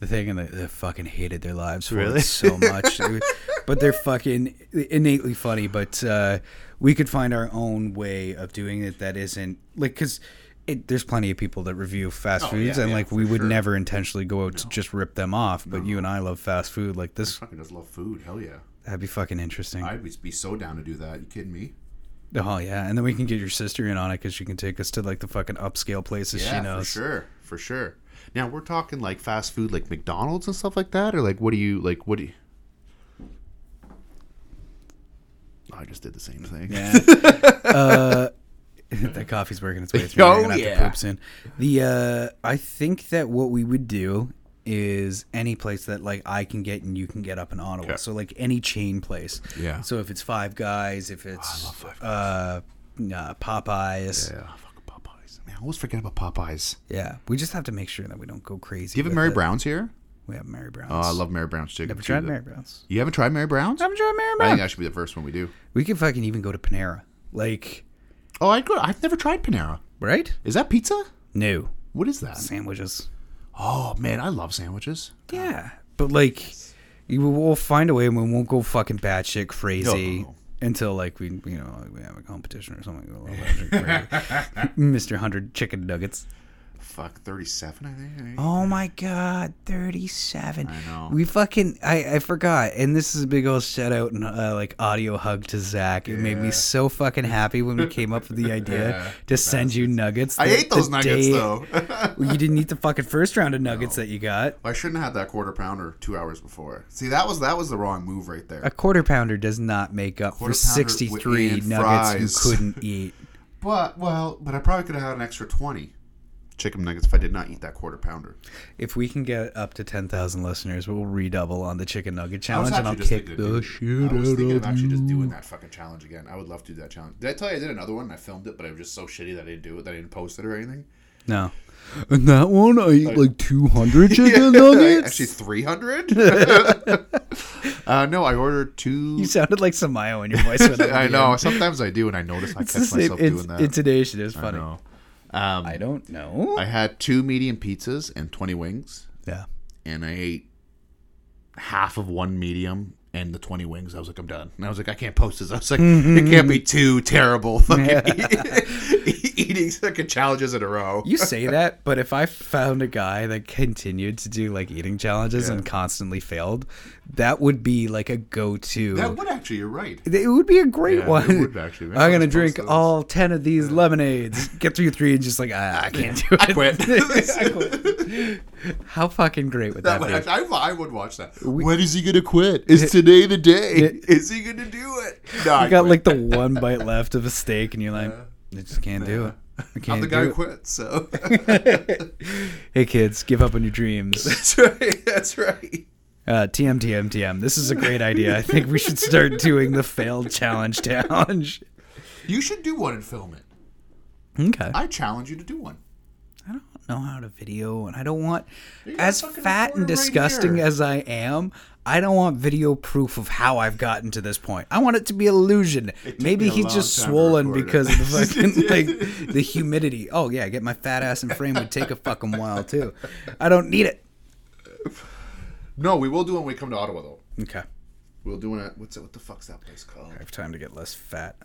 the thing and they, they fucking hated their lives for Really? it so much. <laughs> But they're fucking innately funny. But uh, we could find our own way of doing it that isn't like because. It, there's plenty of people that review fast Oh, foods, yeah, and yeah, like we would sure. never intentionally go out to just rip them off. But you and I love fast food. Like this, fucking just love food. Hell yeah. that'd be fucking interesting. I'd be- be so down to do that. You kidding me? Oh yeah, and then we can get your sister in on it because she can take us to like the fucking upscale places Yeah, she knows. for sure, for sure. Now we're talking like fast food, like McDonald's and stuff like that, or like what do you like? What do you? I just did the same thing. Yeah. <laughs> uh, <laughs> that coffee's working its way through. Oh, gonna have yeah. to poop soon. The uh, I think that what we would do is any place that like I can get and you can get up in Ottawa. Okay. So like any chain place. Yeah. So if it's Five Guys, if it's love Five uh, uh, Popeyes. Yeah. Man, I always forget about Popeyes. Yeah. We just have to make sure that we don't go crazy. Do you have a Mary it. Brown's here? We have Mary Brown's. Oh, I love Mary Brown's chicken. Never too, tried though. Mary Brown's. You haven't tried Mary Brown's? I haven't tried Mary Brown's. I think that should be the first one we do. We could fucking even go to Panera. Like, Oh, go. I've never tried Panera. right? Is that pizza? No. What is that? Sandwiches. Oh man, I love sandwiches. Yeah. But like you will find a way and we won't go fucking batshit crazy No. Until like we you know, we have a competition or something. <laughs> Mr. Hundred Chicken Nuggets. Fuck, thirty-seven. I think. Oh my god, thirty seven. I know. We fucking I, I forgot. And this is a big old shout out and uh, like audio hug to Zach. It made me so fucking happy when we came up with the idea <laughs> Yeah, to send you nuggets. I the- ate those nuggets day- though. <laughs> You didn't eat the fucking first round of nuggets that you got. I shouldn't have had that quarter pounder two hours before. See, that was that was the wrong move right there. A quarter pounder does not make up for 63 nuggets fries. you couldn't eat. <laughs> But well, but I probably could have had an extra twenty chicken nuggets if I did not eat that quarter pounder. If we can get up to 10,000 listeners, we'll redouble on the chicken nugget challenge and I'll kick the doing- shit I was out thinking of actually just doing that fucking challenge again. I would love to do that challenge. Did I tell you I did another one? and I filmed it, but I was just so shitty that I didn't do it. That I didn't post it or anything. No. And that one, I ate like 200 <laughs> chicken Yeah, nuggets. Actually, three hundred. <laughs> uh, no, I ordered two. you sounded like Samayo in your voice. <laughs> I know. Sometimes I do, and I notice I It's catch myself doing that. intonation. It was I funny. Um, I don't know. I had two medium pizzas and twenty wings, yeah. and I ate half of one medium and the 20 wings. I was like, I'm done. And I was like, I can't post this. I was like, it <laughs> can't be two terrible <laughs> fucking <laughs> eating fucking challenges in a row. You say that, but if I found a guy that continued to do like eating challenges and constantly failed, that would be like a go-to. That would actually, you're right. it would be a great Yeah, it one. would actually. I'm gonna drink all ten of these lemonades. Get through three and just like ah, I can't do it. I quit. <laughs> I quit. How fucking great would That that, would be? actually, I, I would watch that. when is he gonna quit? Is today the day? Is he gonna do it? No, You got like the one <laughs> bite left of a steak, and you're like, I just can't do it. I I'm the guy who quit. So. <laughs> Hey kids, give up on your dreams. that's right. That's right. Uh, TM TM TM. This is a great idea. I think we should start doing the failed challenge challenge. You should do one and film it. Okay. I challenge you to do one. I don't know how to video, and I don't want, as fat and recorder right disgusting as I am, I don't want video proof of how I've gotten to this point. I want it to be illusion. Maybe he's just swollen because of the <laughs> fucking like the humidity. Oh yeah, get my fat ass in frame would take a fucking while too. I don't need it. No, we will do it when we come to Ottawa though. Okay, We'll do it. What's it? What the fuck's that place called? I have time to get less fat.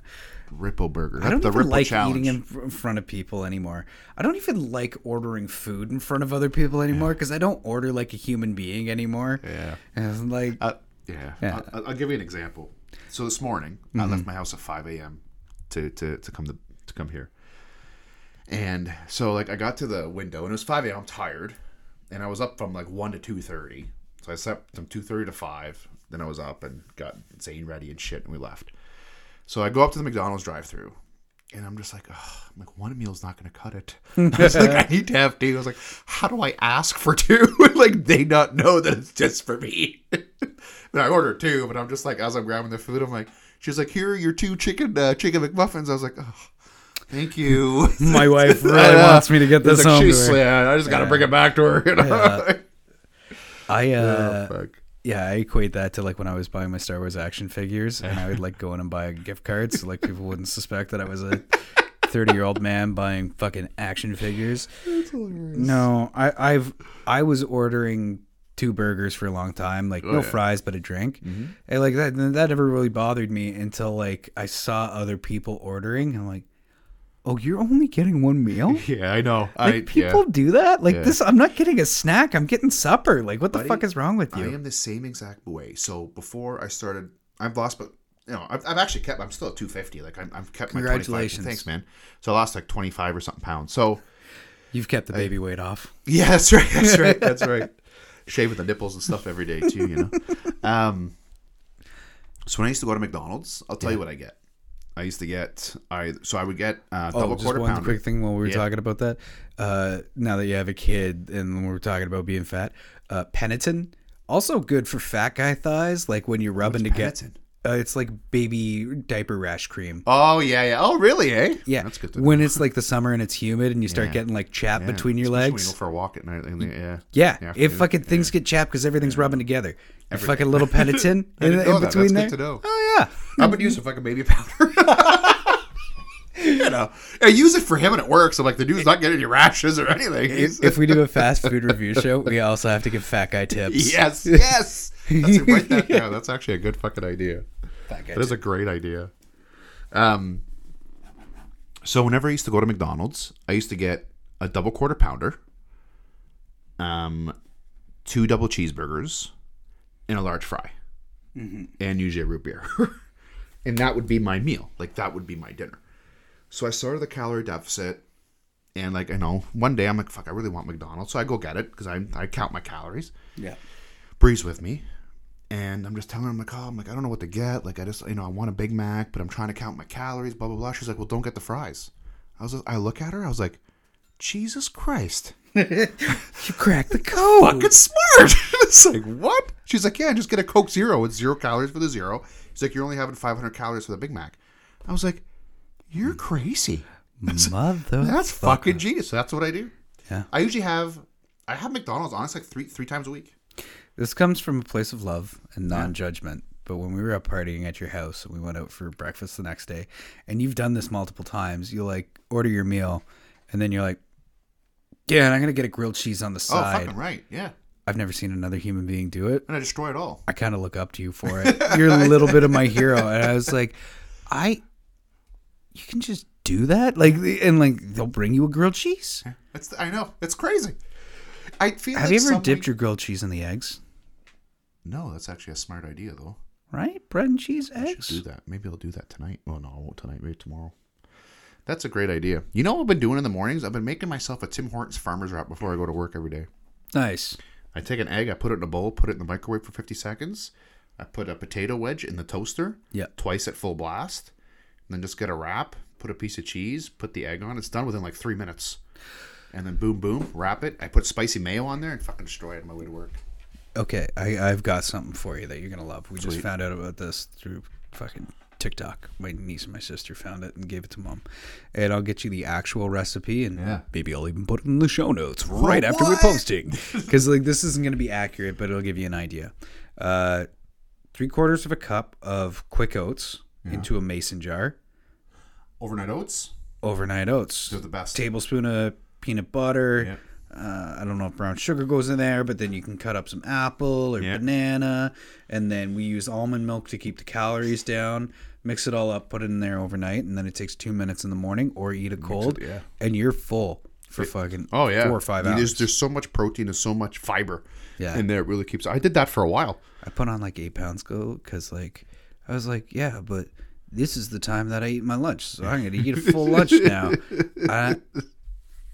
Ripple Burger. I don't the even Ripple like Challenge. eating in fr- in front of people anymore. I don't even like ordering food in front of other people anymore because I don't order like a human being anymore. Yeah. And like, Uh, yeah. Yeah. I'll, I'll give you an example. So this morning, I left my house at 5 a.m. to to to come to to come here, and so like I got to the window and it was 5 a.m. I'm tired, and I was up from like one to 2:30. So I slept from 2:30 to 5. Then I was up and got Zane ready and shit, and we left. So I go up to the McDonald's drive-through. And I'm just like, oh, I'm like, one meal's not going to cut it. <laughs> I was like, I need to have two. I was like, how do I ask for two? <laughs> like, they not know that it's just for me. <laughs> and I ordered two, but I'm just like, as I'm grabbing the food, I'm like, she's like, here are your two chicken uh, chicken McMuffins. I was like, oh, thank you. my wife really wants me to get this like, home. she's, yeah, I just got to bring it back to her. You know? Yeah. I uh, Oh, fuck. yeah, I equate that to like when I was buying my Star Wars action figures, and I would like go in and buy a gift card, so like people wouldn't suspect that I was a thirty year old man buying fucking action figures. <laughs> No, I, I've I was ordering two burgers for a long time, like no yeah. fries but a drink, and like that that never really bothered me until like I saw other people ordering. I'm like, oh, you're only getting one meal. <laughs> Yeah, I know. Like I, people do that. Like Yeah. this, I'm not getting a snack. I'm getting supper. Like what the fuck is wrong with you? I am the same exact way. So before I started, I've lost, but you know, I've, I've actually kept. I'm still at 250. Like I'm, I've kept my 25. Congratulations. Thanks, man. So I lost like 25 or something pounds. So You've kept the baby weight off. <laughs> yeah, <laughs> that's right. That's right. That's right. Shaving the nipples and stuff every day too. You know. Um. So when I used to go to McDonald's, I'll tell you what I get. I used to get I so I would get uh, double Oh, just quarter one pounder. quick thing while we were Yeah. talking about that. Uh, now that you have a kid and we're talking about being fat, uh, Penaten also good for fat guy thighs. Like when you're rubbing together. Uh, it's like baby diaper rash cream. Oh yeah, yeah. Oh really? Eh? Yeah, that's good. To know. when it's like the summer and it's humid and you start Yeah. getting like chap Yeah, between your especially When you legs. go for a walk at night. Yeah. Yeah, Yeah, if fucking things get chapped because everything's rubbing together. Everything. fucking little Penaten in, <laughs> in that. between That's there. good to know. Oh yeah. I've use a fucking baby powder. <laughs> you know, I use it for him and it works. I'm like, the dude's not getting any rashes or anything. If, if we do a <laughs> fast food review show, we also have to give fat guy tips. yes, yes. That's write that down. That's actually a good fucking idea. Fat guy That is a great idea. Um, so whenever I used to go to McDonald's, I used to get a double quarter pounder, um, two double cheeseburgers, and a large fry, mm-hmm. and usually a root beer, <laughs> and that would be my meal. Like that would be my dinner. So I started the calorie deficit, and like I know one day I'm like, fuck, I really want McDonald's, so I go get it because I I count my calories. Yeah. Bree's with me, and I'm just telling her, I'm like, oh, I'm like, I don't know what to get. Like, I just, you know, I want a Big Mac, but I'm trying to count my calories, blah blah blah. She's like, well, don't get the fries. I was, I look at her, I was like, Jesus Christ, You cracked the code. fucking smart. <laughs> it's like what? She's like, yeah, just get a Coke Zero. It's zero calories for the zero. She's like, you're only having 500 calories for the Big Mac. I was like, you're crazy. <laughs> Mother. That's fucking genius. So that's what I do. Yeah. I usually have, I have McDonald's honestly like three three times a week. This comes from a place of love and non-judgment. But when we were out partying at your house and we went out for breakfast the next day, and you've done this multiple times, you like order your meal, and then you're like, "Yeah, and I'm gonna get a grilled cheese on the oh, side. Oh, side." fucking right. Yeah. I've never seen another human being do it. and I destroy it all. I kind of look up to you for it. You're a little bit of my hero, and I was like, I, you can just do that, like, and like they'll bring you a grilled cheese. That's I know it's crazy. I feel. Have like you ever some dipped your grilled cheese in the eggs? No, that's actually a smart idea though. Right, bread and cheese, I should eggs. do that. Maybe I'll do that tonight. Well, no, I won't tonight. Maybe tomorrow. That's a great idea. You know what I've been doing in the mornings? I've been making myself a Tim Hortons farmer's wrap before I go to work every day. Nice. I take an egg, I put it in a bowl, put it in the microwave for 50 seconds. I put a potato wedge in the toaster, Yeah. twice at full blast, and then just get a wrap, put a piece of cheese, put the egg on. It's done within like three minutes. And then boom, boom, wrap it. I put spicy mayo on there and fucking destroy it on my way to work. Okay, I, I've got something for you that you're gonna love. We just found out about this through fucking TikTok. My niece and my sister found it and gave it to mom. And I'll get you the actual recipe, and Yeah. maybe I'll even put it in the show notes right after we're posting. <laughs> Because like this isn't gonna be accurate, but it'll give you an idea. Uh, three quarters of a cup of quick oats into a mason jar. Overnight oats? Overnight oats. They're the best. Tablespoon of peanut butter. Yeah. Uh, I don't know if brown sugar goes in there, but then you can cut up some apple or Yeah. banana, and then we use almond milk to keep the calories down. Mix it all up, put it in there overnight, and then it takes two minutes in the morning, or eat it cold, yeah. and you're full for fucking Oh yeah, four or five hours. There's, there's so much protein and so much fiber Yeah. in there. It really keeps. I did that for a while. I put on like eight pounds go because like I was like, yeah, but this is the time that I eat my lunch, so I'm gonna eat a full lunch <laughs> now. I,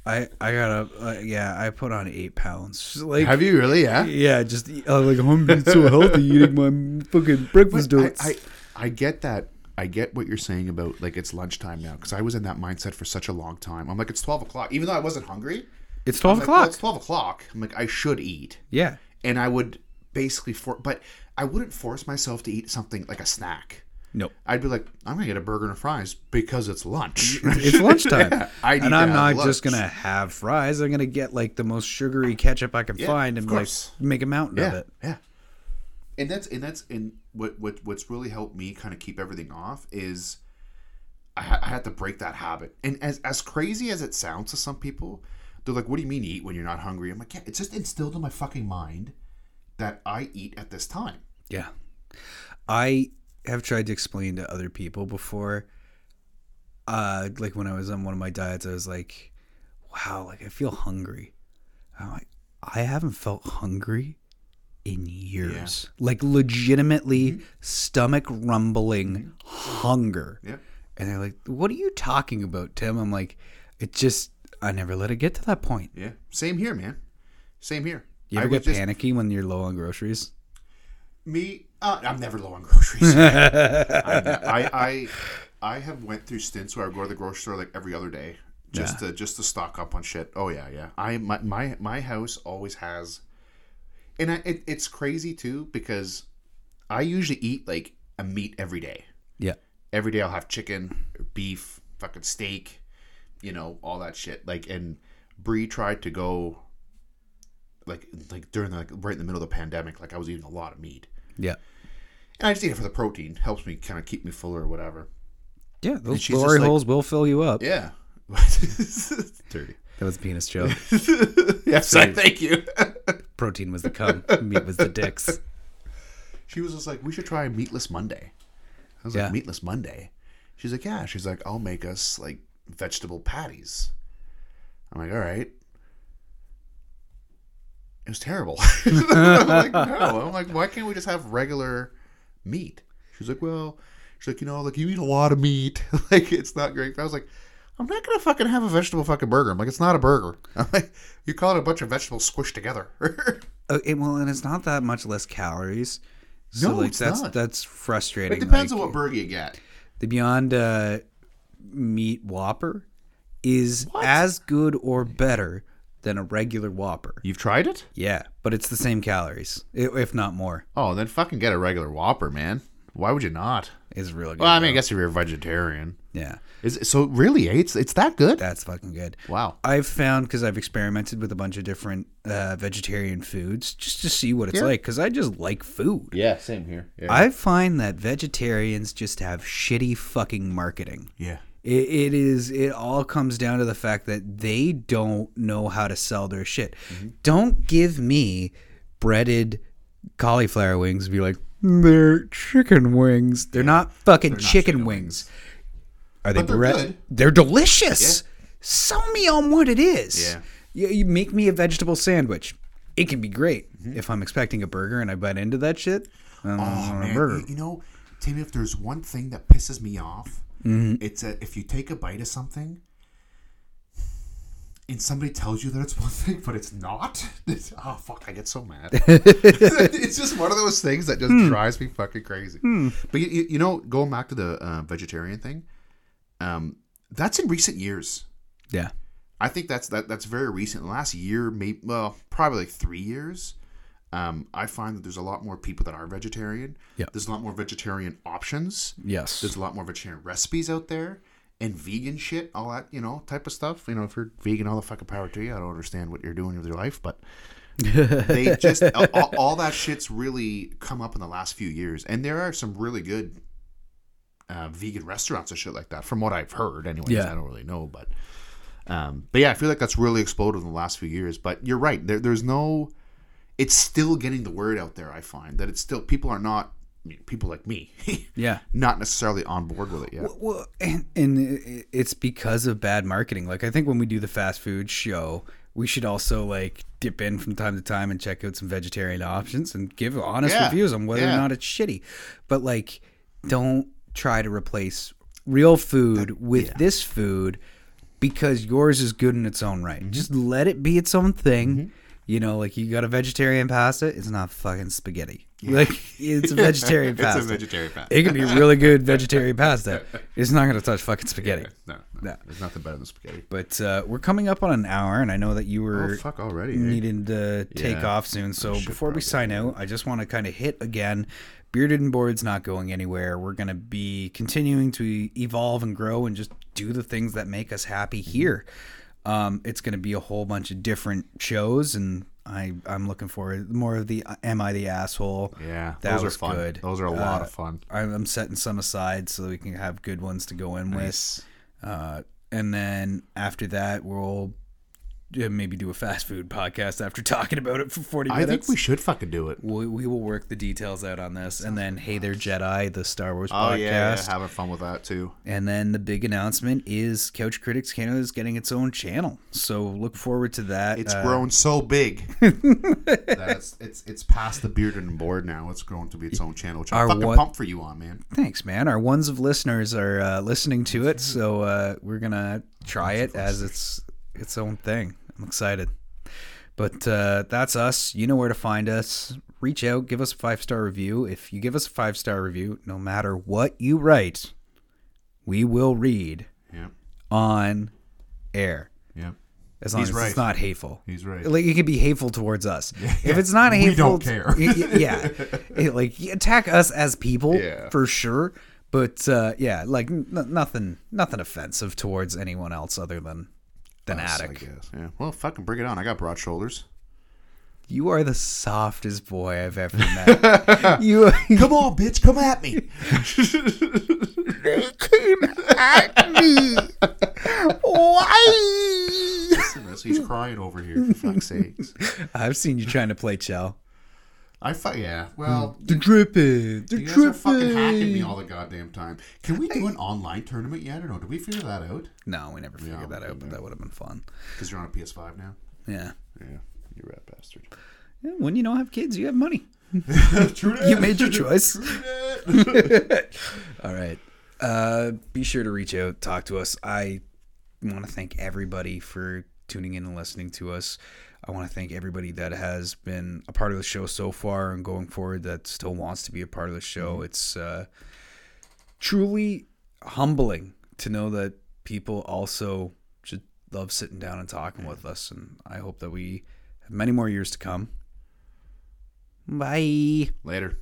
I, I gotta, uh, yeah, I put on eight pounds. Like, Have you really? Yeah. yeah, just uh, like I'm being so healthy eating my fucking breakfast I, donuts. I I get that. I get what you're saying about like it's lunchtime now because I was in that mindset for such a long time. I'm like it's twelve o'clock, even though I wasn't hungry. it's I'm twelve like, well, o'clock. it's twelve o'clock. I'm like I should eat, yeah, and I would basically for, but I wouldn't force myself to eat something like a snack. nope. I'd be like, I'm gonna get a burger and fries because it's lunch. It's <laughs> lunchtime, Yeah, and I'm not just gonna have fries. I'm gonna get like the most sugary ketchup I can Yeah, find and like make a mountain of it. yeah. And that's and that's and what what what's really helped me kind of keep everything off is I, ha- I had to break that habit. And as as crazy as it sounds to some people, they're like, "What do you mean you eat when you're not hungry?" I'm like, "Yeah, it's just instilled in my fucking mind that I eat at this time." Yeah. I have tried to explain to other people before. Uh, like when I was on one of my diets, I was like, wow, like I feel hungry. I'm like, I haven't felt hungry in years. Like legitimately stomach rumbling hunger. Yeah. And they're like, what are you talking about, Tim? I'm like, it just, I never let it get to that point. Yeah. Same here, man. Same here. You ever would get panicky when you're low on groceries? Me, uh, I'm never low on groceries. <laughs> I, I, I, I have went through stints where I go to the grocery store like every other day just to just to stock up on shit. Oh yeah, yeah. I my my, my house always has, and I, it, it's crazy too because I usually eat like a meat every day. Yeah. Every day I'll have chicken, beef, fucking steak, you know, all that shit. Like, and Brie tried to go, like, like during the, like right in the middle of the pandemic, like I was eating a lot of meat. Yeah. And I just eat it for the protein. Helps me kind of keep me fuller or whatever. Yeah. Those glory like- holes will fill you up. Yeah. <laughs> Dirty. That was a penis joke. <laughs> yes, I thank you. Protein was the cum, meat was the dicks. she was just like, we should try meatless Monday. I was Yeah. like, meatless Monday? She's like, yeah. She's like, I'll make us like vegetable patties. I'm like, all right. It was terrible. <laughs> I'm like, no. I'm like, why can't we just have regular meat? She's like, well, she's like, you know, like you eat a lot of meat. <laughs> like it's not great. I was like, I'm not gonna fucking have a vegetable fucking burger. I'm like, it's not a burger. <laughs> I'm like, you call it a bunch of vegetables squished together. <laughs> Uh, it, well, and it's not that much less calories. So No, like it's that's not. that's frustrating. it depends Like, on what burger you get. the Beyond uh, Meat Whopper is as good or better than a regular Whopper. You've tried it? Yeah, but it's the same calories, if not more. Oh, then fucking get a regular Whopper, man. Why would you not? It's really good. Well, I mean, I guess if you're a vegetarian, yeah, is it, so really, it's it's that good. that's fucking good. Wow. I've found because I've experimented with a bunch of different uh, vegetarian foods just to see what it's like because I just like food. Yeah, same here. Yeah. I find that vegetarians just have shitty fucking marketing. yeah. It, it is. It all comes down to the fact that they don't know how to sell their shit. Don't give me breaded cauliflower wings and be like, they're chicken wings. They're not fucking chicken, wings. Are they But they're. They're delicious. Sell me on what it is. Yeah. You, you make me a vegetable sandwich. It can be great. Mm-hmm. If I'm expecting a burger and I bite into that shit, I don't Oh want a man, burger. you, know, Timmy, if there's one thing that pisses me off, Mm-hmm. it's a, if you take a bite of something and somebody tells you that it's one thing, but it's not. <laughs> It's, oh fuck, I get so mad. <laughs> <laughs> it's just one of those things that just Hmm. drives me fucking crazy. But you, you, you know, going back to the uh, vegetarian thing, um, that's in recent years. Yeah. I think that's that that's very recent. Last year, maybe well, probably like three years. Um, I find that there's a lot more people that are vegetarian. Yeah. There's a lot more vegetarian options. Yes. There's a lot more vegetarian recipes out there and vegan shit, all that, you know, type of stuff. You know, if you're vegan, all the fucking power to you. I don't understand what you're doing with your life, but <laughs> they just all, all that shit's really come up in the last few years, and there are some really good uh, vegan restaurants and shit like that, from what I've heard. Anyways, Yeah. I don't really know, but um, but yeah, I feel like that's really exploded in the last few years. But you're right. There, there's no. It's still getting the word out there. I find that it's still people are not people like me, <laughs> yeah. not necessarily on board with it yet. Well, and, and it's because of bad marketing. Like I think when we do the fast food show, we should also like dip in from time to time and check out some vegetarian options and give honest Yeah, reviews on whether yeah. or not it's shitty. But like, don't try to replace real food with this food because yours is good in its own right. Mm-hmm. Just let it be its own thing. You know, like you got a vegetarian pasta, it's not fucking spaghetti. Like it's a vegetarian <laughs> It's a pasta. vegetarian pasta. It can be really good vegetarian <laughs> pasta. It's not going to touch fucking spaghetti. No, no, there's nothing better than spaghetti. But uh, we're coming up on an hour, and I know that you were Oh fuck already. eh? needing to take off soon. So before we sign out, I just want to kind of hit again. Bearded and Bored's not going anywhere. We're going to be continuing to evolve and grow and just do the things that make us happy Mm-hmm. here. Um, it's going to be a whole bunch of different shows, and I, I'm looking forward more of the uh, Am I the Asshole? Yeah, that those was are fun. good. Those are a lot Uh, of fun. I'm I'm setting some aside so that we can have good ones to go in Nice. with. Uh, and then after that, we'll maybe do a fast food podcast after talking about it for 40 minutes. I think we should fucking do it. we, we will work the details out on this. And then, Hey There Jedi, the Star Wars Oh podcast. yeah, yeah, having fun with that too. And then the big announcement is Couch Critics Canada is getting its own channel. So look forward to that. It's Uh, grown so big <laughs> that it's it's it's past the bearded and bored now. It's grown to be its own channel, which I'm fucking what- pumped for you on, man. Thanks, man. Our ones of listeners are uh, listening to it, so uh, we're gonna try it as its its own thing. I'm excited. But uh, that's us. You know where to find us. Reach out, give us a five star review. If you give us a five star review, no matter what you write, we will read Yeah, on air. yeah, As long He's as right. it's not hateful. he's right. Like it could be hateful towards us. Yeah. <laughs> If it's not hateful, We don't care. yeah, <laughs> It, like attack us as people Yeah. for sure. But uh, yeah, like n- nothing, nothing offensive towards anyone else other than than Us, I Attic. guess. Yeah. Well, fucking bring it on. I got broad shoulders. You are the softest boy I've ever <laughs> met. you <laughs> Come on, bitch. Come at me. at me. Why? He's crying over here. For fuck's sakes. <laughs> I've seen you trying to play Chel. I fu- yeah. Well, The dripping. The you guys are fucking hacking me all the goddamn time. Can we do an online tournament yet or no? Did we figure that out? No, we never figured that out, but that would have been fun. Because you're on a PS5 now. Yeah. Yeah. You rat bastard. Yeah, When you don't have kids, you have money. <laughs> True that. You made your choice. True that. <laughs> All right. Uh, be sure to reach out, talk to us. I want to thank everybody for tuning in and listening to us. I want to thank everybody that has been a part of the show so far and going forward that still wants to be a part of the show. It's uh, truly humbling to know that people also just love sitting down and talking with us. And I hope that we have many more years to come. Bye. Later.